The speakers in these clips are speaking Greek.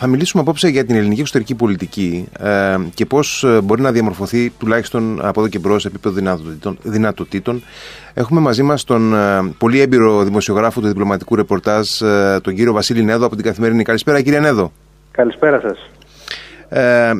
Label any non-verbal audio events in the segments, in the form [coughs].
Θα μιλήσουμε απόψε για την ελληνική εξωτερική πολιτική ε, και πώς ε, μπορεί να διαμορφωθεί τουλάχιστον από εδώ και μπρος σε επίπεδο δυνατοτήτων, δυνατοτήτων. Έχουμε μαζί μας τον ε, πολύ έμπειρο δημοσιογράφο του διπλωματικού ρεπορτάζ, ε, τον κύριο Βασίλη Νέδο από την Καθημερινή. Καλησπέρα, κύριε Νέδο. Καλησπέρα σας. Ε,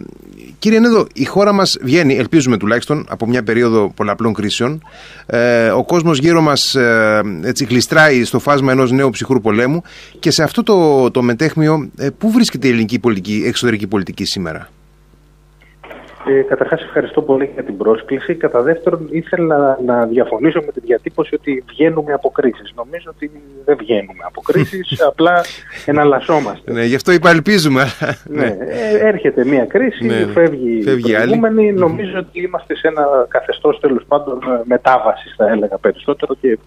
κύριε Νέδο, η χώρα μας βγαίνει, ελπίζουμε τουλάχιστον, από μια περίοδο πολλαπλών κρίσεων. Ε, ο κόσμος γύρω μας ε, έτσι γλιστράει στο φάσμα ενός νέου ψυχρού πολέμου και σε αυτό το, το μετέχμιο, ε, πού βρίσκεται η ελληνική πολιτική, εξωτερική πολιτική σήμερα; Ε, Καταρχάς, ευχαριστώ πολύ για την πρόσκληση. Κατά δεύτερον, ήθελα να διαφωνήσω με τη διατύπωση ότι βγαίνουμε από κρίσεις. Νομίζω ότι δεν βγαίνουμε από κρίσεις, [laughs] απλά εναλλασσόμαστε. Ναι, γι' αυτό είπα ελπίζουμε. ναι, ε, έρχεται μια κρίση, ναι, φεύγει, φεύγει η προηγούμενη. Νομίζω ότι είμαστε σε ένα καθεστώς τέλος πάντων μετάβασης, θα έλεγα περισσότερο και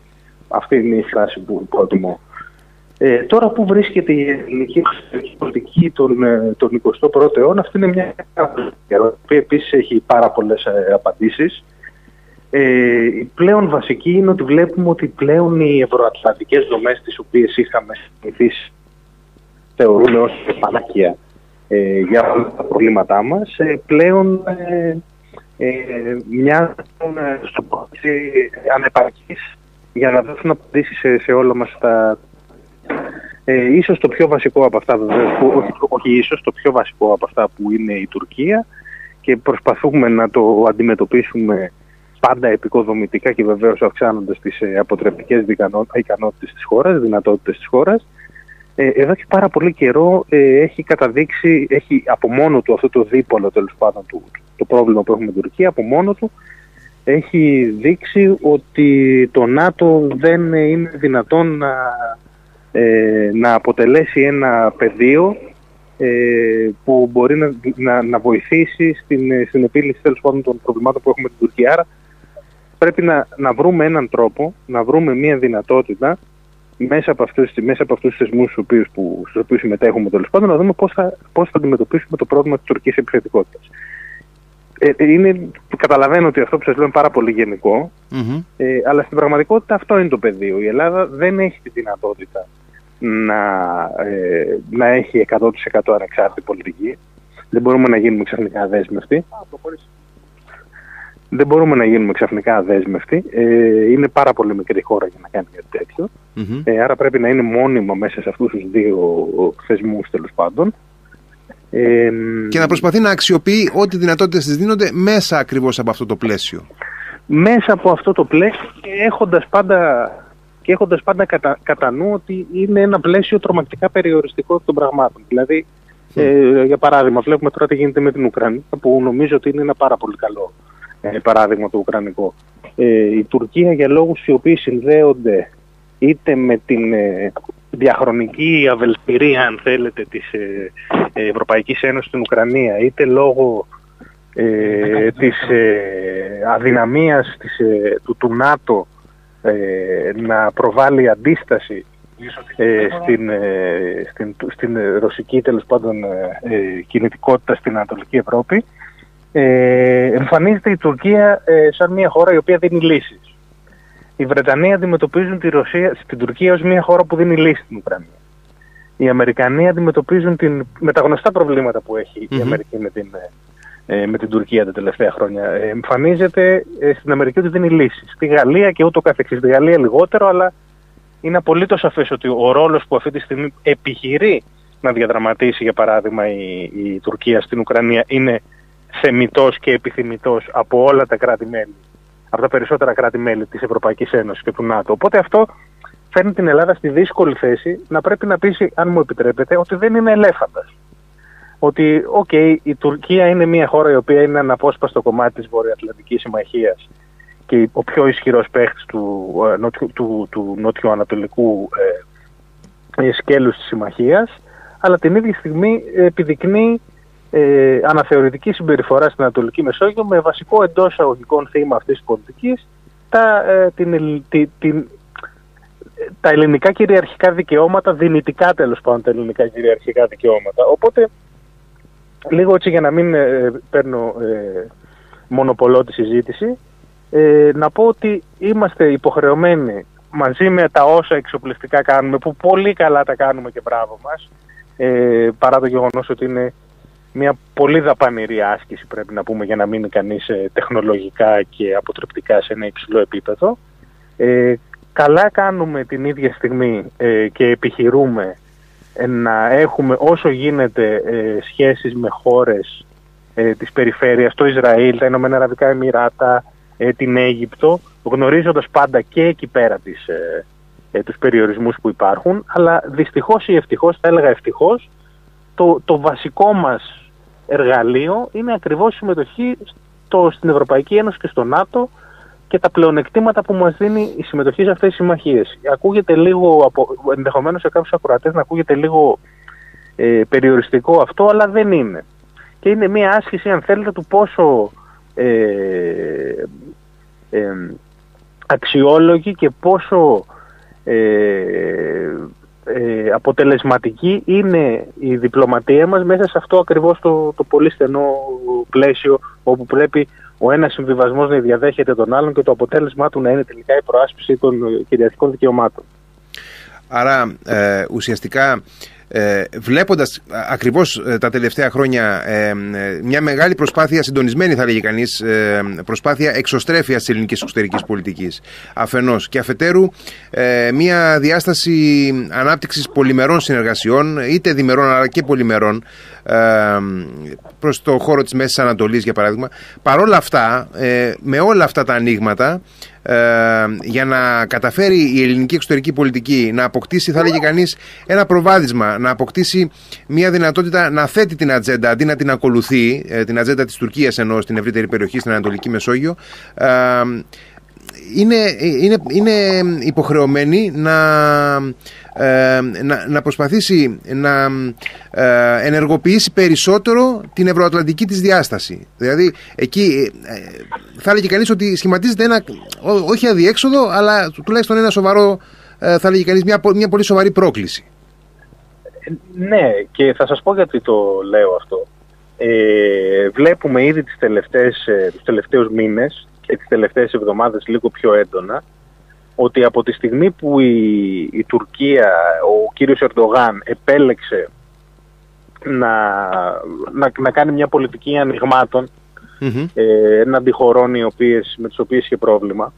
αυτή είναι η φράση που προτιμώ. Ε, τώρα που βρίσκεται η ελληνική πολιτική τον, ε, τον 21ο αιώνα, αυτή είναι μια ερώτηση, που επίσης έχει πάρα πολλές ε, απαντήσεις. Ε, η πλέον βασική είναι ότι βλέπουμε ότι πλέον οι ευρωατλαντικές δομές τις οποίες είχαμε συνηθίσει θεωρούμε ως πανάκια ε, για όλα τα προβλήματά μας, ε, πλέον ε, ε, μοιάζουν στο ανεπαρκής για να δώσουν απαντήσεις σε, σε όλα μας τα ε, ίσως το πιο βασικό από αυτά, όχι, όχι ίσως, το πιο βασικό από αυτά που είναι η Τουρκία και προσπαθούμε να το αντιμετωπίσουμε πάντα επικοδομητικά και βεβαίως αυξάνοντας τις ε, αποτρεπτικές ικανότητες της χώρας, δυνατότητες της χώρας. Ε, εδώ και πάρα πολύ καιρό ε, έχει καταδείξει, έχει από μόνο του αυτό το δίπολο τέλος πάντων του, το πρόβλημα που έχουμε με την Τουρκία, από μόνο του έχει δείξει ότι το ΝΑΤΟ δεν είναι δυνατόν να ε, να αποτελέσει ένα πεδίο ε, που μπορεί να, να, να βοηθήσει στην, στην επίλυση τέλος πάντων των προβλημάτων που έχουμε στην Τουρκία. Άρα πρέπει να, να βρούμε έναν τρόπο, να βρούμε μια δυνατότητα μέσα από αυτούς, μέσα από αυτούς τους θεσμούς στους οποίους, που, στους οποίους συμμετέχουμε τέλος πάντων να δούμε πώς θα, πώς θα αντιμετωπίσουμε το πρόβλημα της τουρκικής επιθετικότητας. Ε, είναι, καταλαβαίνω ότι αυτό που σας λέω είναι πάρα πολύ ε, αλλά στην πραγματικότητα αυτό είναι το πεδίο. Η Ελλάδα δεν έχει τη δυνατότητα να, ε, να έχει 100% ανεξάρτητη πολιτική. Δεν μπορούμε να γίνουμε ξαφνικά αδέσμευτοι. Δεν μπορούμε να γίνουμε ξαφνικά αδέσμευτοι. Ε, είναι πάρα πολύ μικρή χώρα για να κάνει κάτι Ε, άρα πρέπει να είναι μόνιμο μέσα σε αυτούς τους δύο θεσμούς τέλος πάντων. Ε, και να προσπαθεί να αξιοποιεί ό,τι δυνατότητες της δίνονται μέσα ακριβώς από αυτό το πλαίσιο. Μέσα από αυτό το πλαίσιο έχοντας πάντα και έχοντας πάντα κατα, κατά νου ότι είναι ένα πλαίσιο τρομακτικά περιοριστικό των πραγμάτων. Δηλαδή, ε, για παράδειγμα, βλέπουμε τώρα τι γίνεται με την Ουκρανία, που νομίζω ότι είναι ένα πάρα πολύ καλό ε, παράδειγμα το Ουκρανικό. Ε, η Τουρκία για λόγους οι οποίοι συνδέονται είτε με την ε, διαχρονική αβελτηρία, αν θέλετε, της ε, Ευρωπαϊκής Ένωσης στην Ουκρανία, είτε λόγω ε, της ε, αδυναμίας της, του, του ΝΑΤΟ ε, να προβάλλει αντίσταση ε, στην, ε, στην, στην ρωσική τέλος πάντων ε, κινητικότητα στην Ανατολική Ευρώπη ε, εμφανίζεται η Τουρκία σαν μια χώρα η οποία δίνει λύσεις. Οι Βρετανοί αντιμετωπίζουν τη Ρωσία, στην Τουρκία ως μια χώρα που δίνει λύσεις στην Ουκρανία. Οι Αμερικανοί αντιμετωπίζουν την, με τα γνωστά προβλήματα που εχει η Αμερική με την, ε, με την Τουρκία τα τελευταία χρόνια. Ε, εμφανίζεται ε, στην Αμερική ότι δίνει λύσεις. Στη Γαλλία και ούτω καθεξής. Στη Γαλλία λιγότερο, αλλά είναι απολύτως σαφέ ότι ο ρόλος που αυτή τη στιγμή επιχειρεί να διαδραματίσει, για παράδειγμα, η, η Τουρκία στην Ουκρανία είναι θεμητός και επιθυμητός από όλα τα κράτη-μέλη, από τα περισσότερα κράτη-μέλη της Ευρωπαϊκής Ένωσης και του ΝΑΤΟ. Οπότε αυτό φέρνει την Ελλάδα στη δύσκολη θέση να πρέπει να πείσει, αν μου επιτρέπετε, ότι δεν είναι ελέφαντας ότι okay, η Τουρκία είναι μια χώρα η οποία είναι ένα απόσπαστο κομμάτι της Βορειοατλαντικής Συμμαχίας και ο πιο ισχυρός παίχτης του, ε, του, του νοτιοανατολικού ε, ε, σκέλους της Συμμαχίας, αλλά την ίδια στιγμή επιδεικνύει ε, αναθεωρητική συμπεριφορά στην Ανατολική Μεσόγειο με βασικό εντός αγωγικών θύμα αυτής της πολιτικής τα, ε, την, την, τα ελληνικά κυριαρχικά δικαιώματα, δυνητικά τέλος πάντων τα ελληνικά κυριαρχικά δικαιώματα. Οπότε λίγο έτσι για να μην ε, παίρνω ε, μονοπολό τη συζήτηση, ε, να πω ότι είμαστε υποχρεωμένοι μαζί με τα όσα εξοπλιστικά κάνουμε, που πολύ καλά τα κάνουμε και μπράβο μας, ε, παρά το γεγονός ότι είναι μια πολύ δαπανηρή άσκηση πρέπει να πούμε για να μείνει κανείς ε, τεχνολογικά και αποτρεπτικά σε ένα υψηλό επίπεδο. Ε, καλά κάνουμε την ίδια στιγμή ε, και επιχειρούμε να έχουμε όσο γίνεται σχέσεις με χώρες της περιφέρειας, το Ισραήλ, τα Ηνωμένα Αραβικά Εμμυράτα, την Αίγυπτο, γνωρίζοντας πάντα και εκεί πέρα τις, τους περιορισμούς που υπάρχουν, αλλά δυστυχώς ή ευτυχώς, θα έλεγα ευτυχώς, το, το βασικό μας εργαλείο είναι ακριβώς η συμμετοχή στο, στην Ευρωπαϊκή Ένωση και στο ΝΑΤΟ και τα πλεονεκτήματα που μας δίνει η συμμετοχή σε αυτές τις συμμαχίες. Ακούγεται λίγο, από, ενδεχομένως σε κάποιους ακροατές να ακούγεται λίγο ε, περιοριστικό αυτό, αλλά δεν είναι. Και είναι μια άσκηση, αν θέλετε, του πόσο ε, ε, αξιόλογη και πόσο ε, ε, αποτελεσματική είναι η διπλωματία μας μέσα σε αυτό ακριβώς το, το πολύ στενό πλαίσιο όπου πρέπει ο ένας συμβιβασμός να διαδέχεται τον άλλον και το αποτέλεσμά του να είναι τελικά η προάσπιση των κυριαρχικών δικαιωμάτων. Άρα ε, ουσιαστικά ε, βλέποντας ακριβώς ε, τα τελευταία χρόνια ε, μια μεγάλη προσπάθεια συντονισμένη θα λέγει κανείς ε, προσπάθεια εξωστρέφειας της ελληνικής εξωτερικής πολιτικής αφενός. Και αφετέρου μια διάσταση ανάπτυξης πολυμερών συνεργασιών είτε διμερών αλλά και πολυμερών προς το χώρο της Μέσης Ανατολής για παράδειγμα. Παρόλα αυτά με όλα αυτά τα ανοίγματα ε, για να καταφέρει η ελληνική εξωτερική πολιτική να αποκτήσει, θα έλεγε κανείς, ένα προβάδισμα, να αποκτήσει μια δυνατότητα να θέτει την ατζέντα αντί να την ακολουθεί, ε, την ατζέντα της Τουρκίας ενώ στην ευρύτερη περιοχή, στην Ανατολική Μεσόγειο. Ε, είναι, είναι, είναι υποχρεωμένη να, ε, να, να προσπαθήσει να ε, ενεργοποιήσει περισσότερο την ευρωατλαντική της διάσταση. Δηλαδή εκεί ε, θα έλεγε κανείς ότι σχηματίζεται ένα, όχι αδιέξοδο, αλλά τουλάχιστον ένα σοβαρό, θα έλεγε κανείς μια, μια πολύ σοβαρή πρόκληση. Ναι, και θα σας πω γιατί το λέω αυτό. Ε, βλέπουμε ήδη τις τελευταίες, τους τελευταίους μήνες και τις τελευταίες εβδομάδες λίγο πιο έντονα ότι από τη στιγμή που η, η Τουρκία, ο κύριος Ερντογάν επέλεξε να, να, να κάνει μια πολιτική ανοιγμάτων mm-hmm. ε, έναντι χωρών οι οποίες, με τις οποίες είχε πρόβλημα,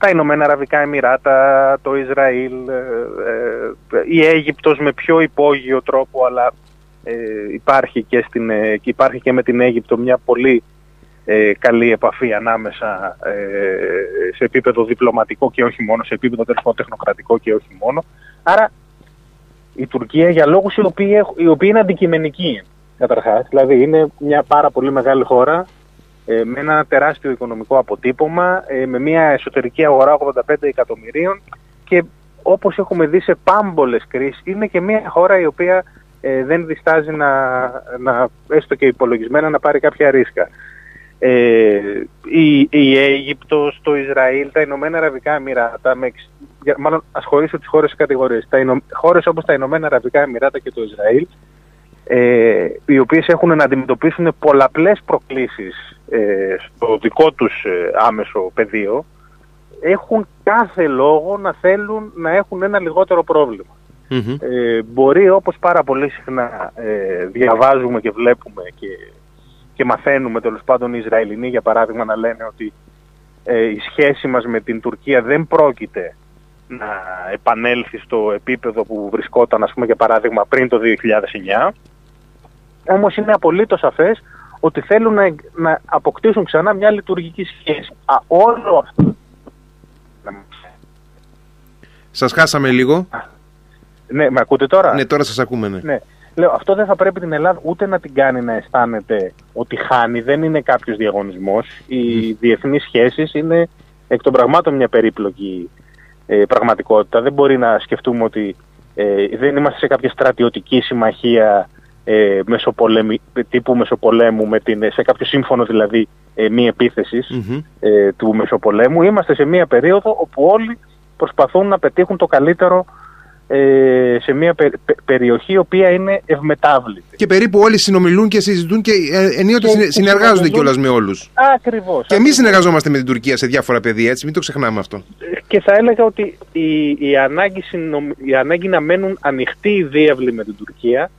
τα Ηνωμένα Αραβικά Εμμυράτα, το Ισραήλ, ε, ε, η Αίγυπτος με πιο υπόγειο τρόπο, αλλά ε, υπάρχει, και στην, ε, υπάρχει και με την Αίγυπτο μια πολύ ε, καλή επαφή ανάμεσα ε, σε επίπεδο διπλωματικό και όχι μόνο, σε επίπεδο τεχνοκρατικό και όχι μόνο. Άρα η Τουρκία για λόγους οι οποίοι, οι οποίοι είναι αντικειμενικοί καταρχάς, δηλαδή είναι μια πάρα πολύ μεγάλη χώρα ε, με ένα τεράστιο οικονομικό αποτύπωμα, ε, με μια εσωτερική αγορά 85 εκατομμυρίων και όπως έχουμε δει σε πάμπολες κρίσεις είναι και μια χώρα η οποία ε, δεν διστάζει να, να, έστω και υπολογισμένα να πάρει κάποια ρίσκα. Ε, η, η Αίγυπτος, το Ισραήλ, τα Ηνωμένα Αραβικά Εμμυράτα, με, μάλλον ας χωρίσω τις χώρες σε κατηγορίες, τα Ινω, χώρες όπως τα Ηνωμένα Αραβικά Εμμυράτα και το Ισραήλ, ε, οι οποίες έχουν να αντιμετωπίσουν πολλαπλές προκλήσεις ε, στο δικό τους ε, άμεσο πεδίο, έχουν κάθε λόγο να θέλουν να έχουν ένα λιγότερο Ε, μπορεί όπως πάρα πολύ συχνά ε, διαβάζουμε και βλέπουμε και και μαθαίνουμε τέλος πάντων οι Ισραηλινοί για παράδειγμα να λένε ότι ε, η σχέση μας με την Τουρκία δεν πρόκειται να επανέλθει στο επίπεδο που βρισκόταν ας πούμε για παράδειγμα πριν το 2009 όμως είναι απολύτως σαφές ότι θέλουν να, να αποκτήσουν ξανά μια λειτουργική σχέση. Α, όλο αυτό... Σας χάσαμε λίγο. Ναι, με ακούτε τώρα; Ναι, τώρα σας ακούμε, ναι. ναι. Λέω, αυτό δεν θα πρέπει την Ελλάδα ούτε να την κάνει να αισθάνεται ότι χάνει. Δεν είναι κάποιος διαγωνισμός. Οι mm. διεθνείς σχέσεις είναι εκ των πραγμάτων μια περίπλοκη ε, πραγματικότητα. Δεν μπορεί να σκεφτούμε ότι ε, δεν είμαστε σε κάποια στρατιωτική συμμαχία ε, τύπου Μεσοπολέμου, με την, σε κάποιο σύμφωνο δηλαδή ε, μη επιθεσης ε, του Μεσοπολέμου. Είμαστε σε μια περίοδο όπου όλοι προσπαθούν να πετύχουν το καλύτερο ε, σε μια περιοχή η οποία είναι ευμετάβλητη. Και περίπου όλοι συνομιλούν και συζητούν και ε, ενίοτε και συνεργάζονται κιόλας με όλους. Ακριβώς. Και εμείς συνεργαζόμαστε με την Τουρκία σε διάφορα πεδία, έτσι, μην το ξεχνάμε αυτό. Και θα έλεγα ότι η, η, ανάγκη, η ανάγκη να μένουν ανοιχτοί οι διάβλοι με την Τουρκία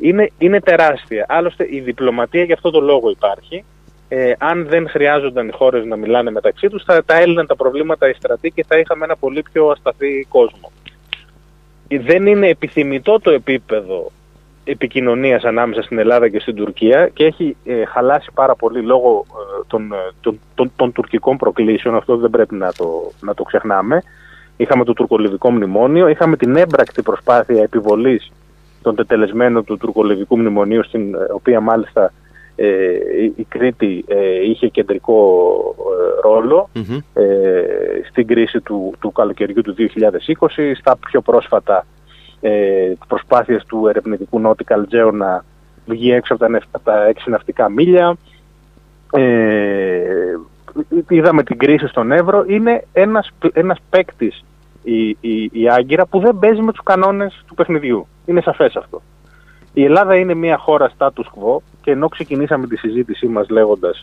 είναι, είναι τεράστια. Άλλωστε η διπλωματία για αυτό το λόγο υπάρχει. Ε, αν δεν χρειάζονταν οι χώρες να μιλάνε μεταξύ τους, θα τα έλυναν τα προβλήματα οι στρατοί και θα είχαμε ένα πολύ πιο ασταθή κόσμο. Δεν είναι επιθυμητό το επίπεδο επικοινωνίας ανάμεσα στην Ελλάδα και στην Τουρκία και έχει ε, χαλάσει πάρα πολύ λόγω ε, των, των, των, των, τουρκικών προκλήσεων, αυτό δεν πρέπει να το, να το ξεχνάμε. Είχαμε το τουρκολιβικό μνημόνιο, είχαμε την έμπρακτη προσπάθεια επιβολής των τετελεσμένων του τουρκολιβικού μνημονίου, στην οποία μάλιστα ε, η Κρήτη ε, είχε κεντρικό ε, ε, στην κρίση του, του καλοκαιριού του 2020, στα πιο πρόσφατα ε, προσπάθειες του ερευνητικού Νότι Καλτζέου να βγει έξω από τα, από τα έξι ναυτικά μίλια. Ε, είδαμε την κρίση στον Εύρο. Είναι ένας, ένας παίκτης η, η, η Άγκυρα που δεν παίζει με τους κανόνες του παιχνιδιού. Είναι σαφές αυτό. Η Ελλάδα είναι μια χώρα status quo και ενώ ξεκινήσαμε τη συζήτησή μας λέγοντας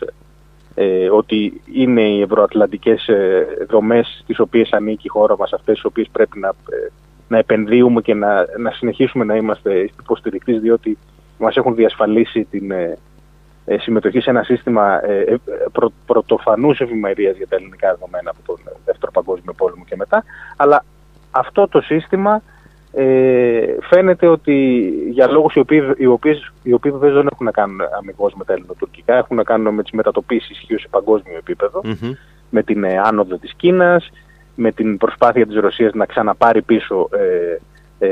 ε, ότι είναι οι ευρωατλαντικές ε, δομές τις οποίες ανήκει η χώρα μας, αυτές τις οποίες πρέπει να, ε, να επενδύουμε και να, να συνεχίσουμε να είμαστε υποστηρικτές διότι μας έχουν διασφαλίσει την ε, ε, συμμετοχή σε ένα σύστημα ε, πρω, πρωτοφανούς ευημερίας για τα ελληνικά δεδομένα από τον Δεύτερο Παγκόσμιο Πόλεμο και μετά, αλλά αυτό το σύστημα ε, φαίνεται ότι για λόγους οι οποίοι, οι οποίες, οι οποίοι δεν έχουν να κάνουν αμυγός με τα ελληνοτουρκικά, έχουν να κάνουν με τις μετατοπίσεις ισχύως σε παγκόσμιο με την ε, άνοδο της Κίνας, με την προσπάθεια της Ρωσίας να ξαναπάρει πίσω ε, ε,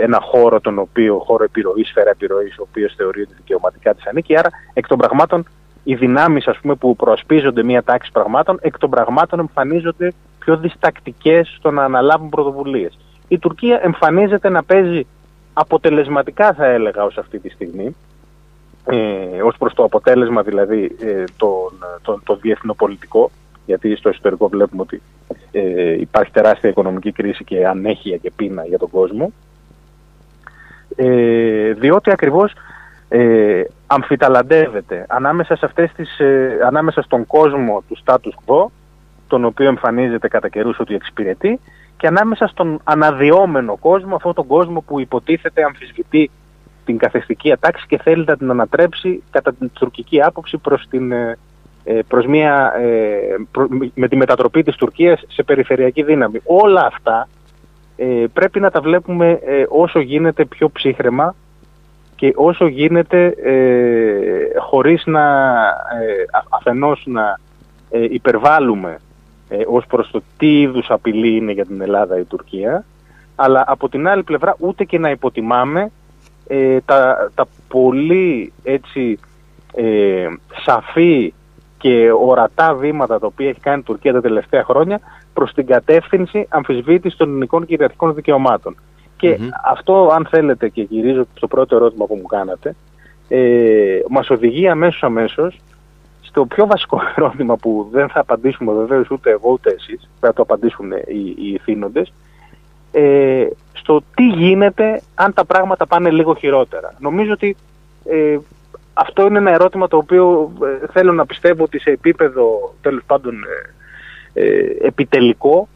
ένα χώρο, τον οποίο, χώρο επιρροής, σφαίρα επιρροής, ο οποίος θεωρεί ότι δικαιωματικά της ανήκει. Άρα, εκ των πραγμάτων, οι δυνάμεις ας πούμε, που προασπίζονται μια τάξη πραγμάτων, εκ των πραγμάτων εμφανίζονται πιο διστακτικές στο να αναλάβουν πρωτοβουλίες. Η Τουρκία εμφανίζεται να παίζει αποτελεσματικά θα έλεγα ως αυτή τη στιγμή ε, ως προς το αποτέλεσμα δηλαδή ε, το, το, το διεθνοπολιτικό γιατί στο ιστορικό βλέπουμε ότι ε, υπάρχει τεράστια οικονομική κρίση και ανέχεια και πείνα για τον κόσμο. Ε, διότι ακριβώς ε, αμφιταλαντεύεται ανάμεσα, σε αυτές τις, ε, ανάμεσα στον κόσμο του status quo τον οποίο εμφανίζεται κατά καιρούς ότι εξυπηρετεί και ανάμεσα στον αναδυόμενο κόσμο, αυτόν τον κόσμο που υποτίθεται αμφισβητεί την καθεστική ατάξη και θέλει να την ανατρέψει κατά την τουρκική άποψη προς, την, ε, ε, προς μια, ε, με τη μετατροπή της Τουρκίας σε περιφερειακή δύναμη. Όλα αυτά πρέπει να τα βλέπουμε όσο γίνεται πιο ψύχρεμα και όσο γίνεται χωρίς να αφενός να υπερβάλλουμε ε, ως προς το τι είδους απειλή είναι για την Ελλάδα η Τουρκία, αλλά από την άλλη πλευρά ούτε και να υποτιμάμε ε, τα, τα πολύ έτσι ε, σαφή και ορατά βήματα τα οποία έχει κάνει η Τουρκία τα τελευταία χρόνια προς την κατεύθυνση αμφισβήτησης των ελληνικών κυριαρχικών δικαιωμάτων. Και αυτό, αν θέλετε, και γυρίζω στο πρώτο ερώτημα που μου κάνατε, ε, μας οδηγεί αμέσως αμέσως το πιο βασικό [laughs] ερώτημα που δεν θα απαντήσουμε βεβαίως ούτε εγώ ούτε εσείς, θα το απαντήσουν οι, οι ηθήνοντες, ε, στο τι γίνεται αν τα πράγματα πάνε λίγο χειρότερα. Νομίζω ότι ε, αυτό είναι ένα ερώτημα το οποίο ε, θέλω να πιστεύω ότι σε επίπεδο τέλος πάντων ε, ε επιτελικό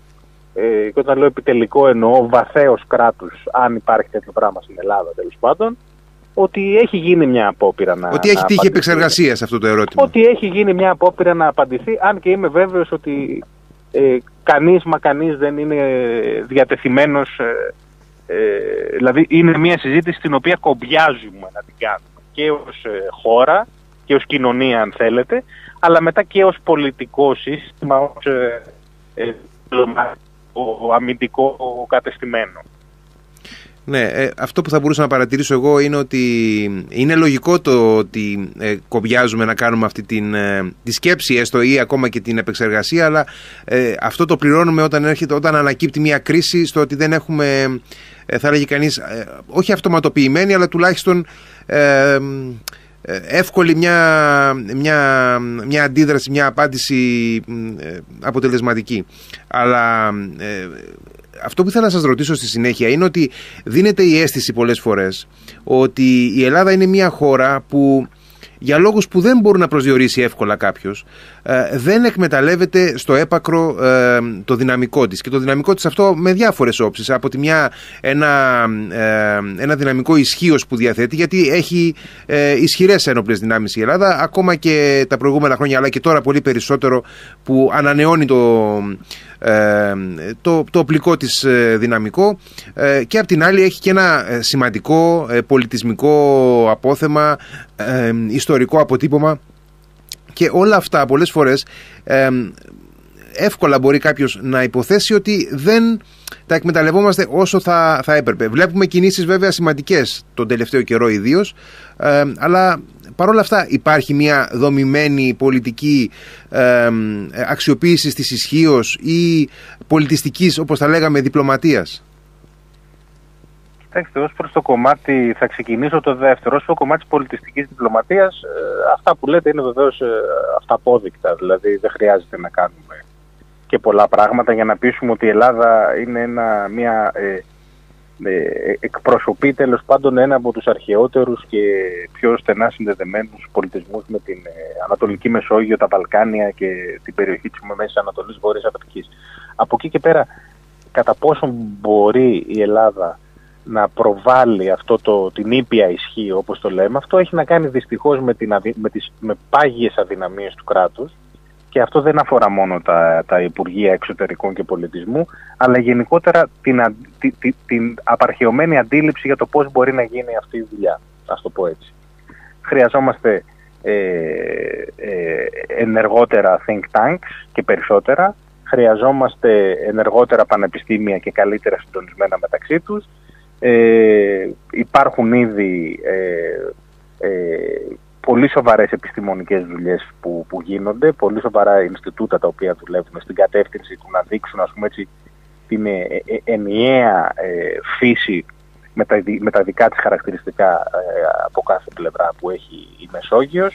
ε, και όταν λέω επιτελικό εννοώ βαθέως κράτους αν υπάρχει τέτοιο πράγμα στην Ελλάδα τέλος πάντων ότι έχει γίνει μια απόπειρα να. Ότι έχει τύχει επεξεργασίας σε αυτό το ερώτημα. Ότι έχει γίνει μια απόπειρα να απαντηθεί, αν και είμαι βέβαιος ότι ε, κανείς μα κανείς δεν είναι διατεθειμένος. Ε, ε, δηλαδή είναι μια συζήτηση την οποία κομπιάζουμε να την κάνουμε και ως ε, χώρα και ως κοινωνία αν θέλετε, αλλά μετά και ως πολιτικό σύστημα, ως ε, ε, αμυντικό κατεστημένο. Ναι, ε, αυτό που θα μπορούσα να παρατηρήσω εγώ είναι ότι είναι λογικό το ότι ε, κομπιάζουμε να κάνουμε αυτή την, ε, τη σκέψη έστω ή ακόμα και την επεξεργασία αλλά ε, αυτό το πληρώνουμε όταν, έρχεται, όταν ανακύπτει μια κρίση στο ότι δεν έχουμε θα έλεγε κανείς όχι αυτοματοποιημένη αλλά τουλάχιστον εύκολη μια, μια, μια αντίδραση, μια απάντηση αποτελεσματική. Αλλά αυτό που ήθελα να σας ρωτήσω στη συνέχεια είναι ότι δίνεται η αίσθηση πολλές φορές ότι η Ελλάδα είναι μια χώρα που για λόγους που δεν μπορεί να προσδιορίσει εύκολα κάποιος ε, δεν εκμεταλλεύεται στο έπακρο ε, το δυναμικό της. Και το δυναμικό της αυτό με διάφορες όψεις. Από τη μια ένα, ε, ένα δυναμικό ισχύως που διαθέτει γιατί έχει ε, ισχυρές ένοπλες δυνάμεις η Ελλάδα ακόμα και τα προηγούμενα χρόνια αλλά και τώρα πολύ περισσότερο που ανανεώνει το, ε, το, το οπλικό της ε, δυναμικό ε, και απ' την άλλη έχει και ένα σημαντικό πολιτισμικό απόθεμα, ιστορικό αποτύπωμα και όλα αυτά πολλές φορές εύκολα μπορεί κάποιος να υποθέσει ότι δεν τα εκμεταλλευόμαστε όσο θα, θα έπρεπε. Βλέπουμε κινήσεις βέβαια σημαντικές τον τελευταίο καιρό ιδίως, αλλά παρόλα αυτά υπάρχει μια δομημένη πολιτική ε, αξιοποίησης της ισχύως ή πολιτιστικής, όπως τα λέγαμε, διπλωματίας; Κοιτάξτε, ως προς το κομμάτι, θα ξεκινήσω το δεύτερο, ως το κομμάτι της πολιτιστικής διπλωματίας, ε, αυτά που λέτε είναι βεβαίως ε, αυταπόδεικτα, δηλαδή δεν χρειάζεται να κάνουμε και πολλά πράγματα για να πείσουμε ότι η Ελλάδα είναι ένα, μια ε, ε, εκπροσωπεί τέλος πάντων ένα από τους αρχαιότερους και πιο στενά συνδεδεμένους πολιτισμούς με την ε, Ανατολική Μεσόγειο, τα Βαλκάνια και την περιοχή της Μέσης Ανατολής Βόρειας Αφρικής. Από εκεί και πέρα, κατά πόσο μπορεί η Ελλάδα να προβάλλει αυτό το, την ήπια ισχύ όπως το λέμε, αυτό έχει να κάνει δυστυχώς με, την, με, τις, με πάγιες αδυναμίες του κράτους και αυτό δεν αφορά μόνο τα, τα Υπουργεία Εξωτερικών και Πολιτισμού, αλλά γενικότερα την, την, την απαρχαιωμένη αντίληψη για το πώς μπορεί να γίνει αυτή η δουλειά, ας το πω έτσι. Χρειαζόμαστε ε, ε, ενεργότερα think tanks και περισσότερα, χρειαζόμαστε ενεργότερα πανεπιστήμια και καλύτερα συντονισμένα μεταξύ τους, ε, υπάρχουν ήδη ε, ε πολύ σοβαρές επιστημονικές δουλειές που, που γίνονται, πολύ σοβαρά Ινστιτούτα τα οποία δουλεύουν στην κατεύθυνση του να δείξουν ας πούμε έτσι, την ε, ε, ενιαία ε, φύση με τα, με τα δικά της χαρακτηριστικά από κάθε πλευρά που έχει η Μεσόγειος.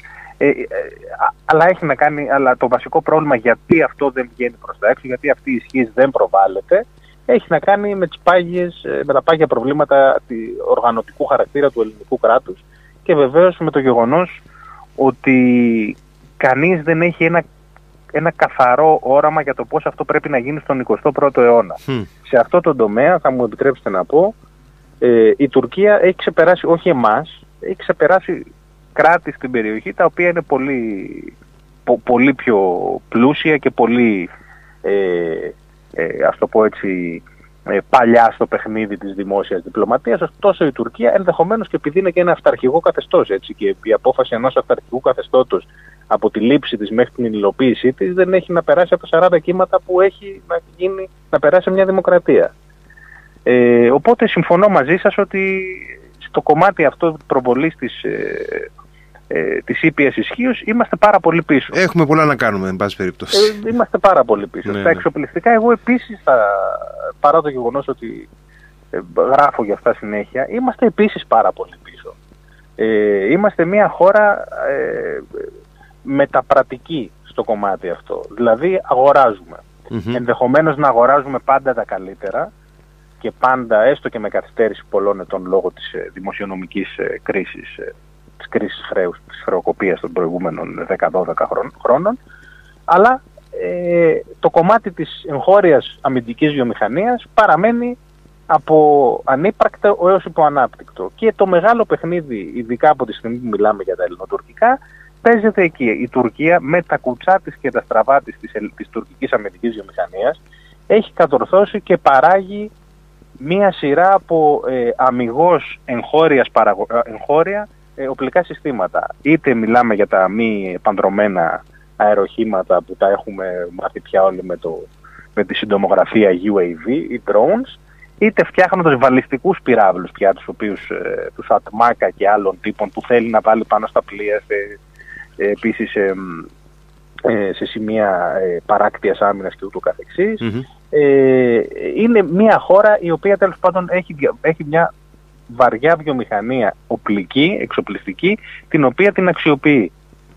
αλλά έχει να κάνει, αλλά το βασικό πρόβλημα γιατί αυτό δεν βγαίνει προς τα έξω, γιατί αυτή η ισχύς δεν προβάλλεται, έχει να κάνει με, τις πάγιες, με τα πάγια προβλήματα οργανωτικού χαρακτήρα του ελληνικού κράτους και βεβαίως με το γεγονός ότι κανείς δεν έχει ένα, ένα καθαρό όραμα για το πώς αυτό πρέπει να γίνει στον 21ο αιώνα. Σε αυτό το τομέα, θα μου επιτρέψετε να πω, ε, η Τουρκία έχει ξεπεράσει, όχι εμάς, έχει ξεπεράσει κράτη στην περιοχή τα οποία είναι πολύ, πολύ πιο πλούσια και πολύ, ε, ε, ας το πω έτσι, ε, παλιά στο παιχνίδι της δημόσιας διπλωματίας, ωστόσο η Τουρκία ενδεχομένως και επειδή είναι και ένα αυταρχικό καθεστώς έτσι, και η απόφαση ενός αυταρχικού καθεστώτος από τη λήψη της μέχρι την υλοποίησή της δεν έχει να περάσει από τα 40 κύματα που έχει να, γίνει, να περάσει μια δημοκρατία. Ε, οπότε συμφωνώ μαζί σας ότι στο κομμάτι αυτό προβολής της ε, ε, της ήπιας ισχύως, είμαστε πάρα πολύ πίσω. Έχουμε πολλά να κάνουμε, εν πάση περιπτώσει. Ε, είμαστε πάρα πολύ πίσω. Ναι, Στα ναι. εξοπλιστικά, εγώ επίσης, παρά το γεγονός ότι ε, γράφω για αυτά συνέχεια, είμαστε επίσης πάρα πολύ πίσω. Ε, είμαστε μια χώρα ε, μεταπρατική στο κομμάτι αυτό. Δηλαδή αγοράζουμε. Mm-hmm. Ενδεχομένως να αγοράζουμε πάντα τα καλύτερα και πάντα έστω και με καθυστέρηση πολλών ετών λόγω της ε, δημοσιονομικής κρίσης της κρίσης χρέους, της χρεοκοπίας των προηγούμενων 10-12 χρόνων, αλλά ε, το κομμάτι της εγχώριας αμυντικής βιομηχανίας παραμένει από ανύπρακτο έως υποανάπτυκτο. Και το μεγάλο παιχνίδι, ειδικά από τη στιγμή που μιλάμε για τα ελληνοτουρκικά, παίζεται εκεί. Η Τουρκία με τα κουτσά της και τα στραβά της της, της τουρκικής αμυντικής βιομηχανίας έχει κατορθώσει και παράγει μία σειρά από ε, αμυγός εγχώριας παραγω... Ε, εγχώρια ε, οπλικά συστήματα. Είτε μιλάμε για τα μη παντρωμένα αεροχήματα που τα έχουμε μάθει πια όλοι με, το, με τη συντομογραφία UAV ή drones, είτε φτιάχνοντας βαλιστικούς πυράβλους πια, τους οποίους, ε, τους ατμάκα και άλλων τύπων που θέλει να βάλει πάνω στα πλοία, σε, ε, επίσης ε, σε σημεία ε, παράκτειας άμυνας και ούτω Ε, είναι μια χώρα η οποία τέλος πάντων έχει, έχει μια βαριά βιομηχανία οπλική, εξοπλιστική, την οποία την αξιοποιεί.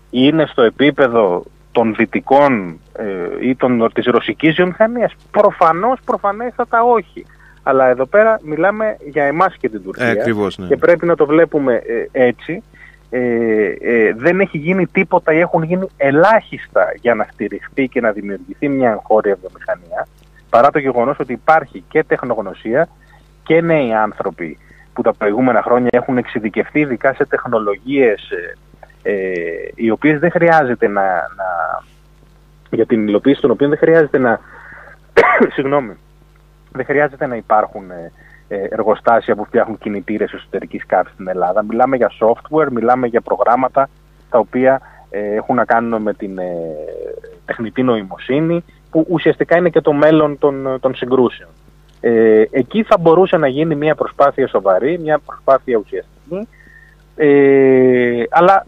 Είναι στο επίπεδο των δυτικών ε, ή των, της ρωσικής βιομηχανίας. Προφανώς, προφανέστατα όχι. Αλλά εδώ πέρα μιλάμε για εμάς και την Τουρκία ε, ακριβώς, ναι. και πρέπει να το βλέπουμε ε, έτσι. ε, δεν έχει γίνει τίποτα ή έχουν γίνει ελάχιστα για να στηριχθεί και να δημιουργηθεί μια εγχώρια βιομηχανία, παρά το γεγονός ότι υπάρχει και τεχνογνωσία και νέοι άνθρωποι που τα προηγούμενα χρόνια έχουν εξειδικευτεί ειδικά σε τεχνολογίες ε, οι οποίες δεν χρειάζεται να, να, για την υλοποίηση των οποίων δεν χρειάζεται να [coughs] συγγνώμη, δεν χρειάζεται να υπάρχουν ε, ε, εργοστάσια που φτιάχνουν κινητήρες εσωτερικής καύσης στην Ελλάδα. Μιλάμε για software, μιλάμε για προγράμματα τα οποία ε, έχουν να κάνουν με την τεχνητή νοημοσύνη που ουσιαστικά είναι και το μέλλον των, των συγκρούσεων. Ε, εκεί θα μπορούσε να γίνει μια προσπάθεια σοβαρή, μια προσπάθεια ουσιαστική, ε, αλλά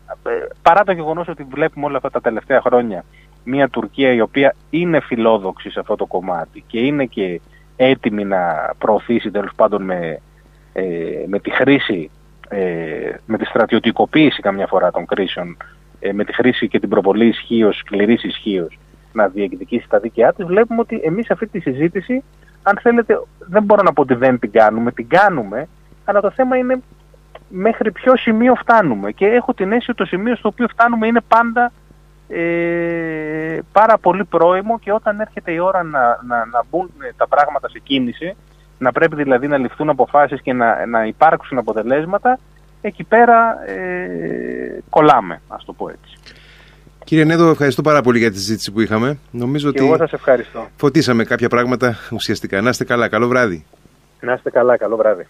παρά το γεγονός ότι βλέπουμε όλα αυτά τα τελευταία χρόνια μια Τουρκία η οποία είναι φιλόδοξη σε αυτό το κομμάτι και είναι και έτοιμη να προωθήσει τέλος πάντων με, ε, με τη χρήση, ε, με τη στρατιωτικοποίηση καμιά φορά των κρίσεων, ε, με τη χρήση και την προβολή ισχύως, σκληρής ισχύως να διεκδικήσει τα δίκαιά της, βλέπουμε ότι εμείς αυτή τη συζήτηση, αν θέλετε, δεν μπορώ να πω ότι δεν την κάνουμε, την κάνουμε, αλλά το θέμα είναι μέχρι ποιο σημείο φτάνουμε. Και έχω την αίσθηση ότι το σημείο στο οποίο φτάνουμε είναι πάντα ε, πάρα πολύ πρόημο και όταν έρχεται η ώρα να, να, να μπουν τα πράγματα σε κίνηση, να πρέπει δηλαδή να ληφθούν αποφάσεις και να, να υπάρξουν αποτελέσματα, εκεί πέρα ε, κολλάμε, ας το πω έτσι. Κύριε Νέδο, ευχαριστώ πάρα πολύ για τη συζήτηση που είχαμε. Νομίζω και ότι εγώ σας ευχαριστώ. φωτίσαμε κάποια πράγματα ουσιαστικά. Να είστε καλά. Καλό βράδυ. Να είστε καλά. Καλό βράδυ.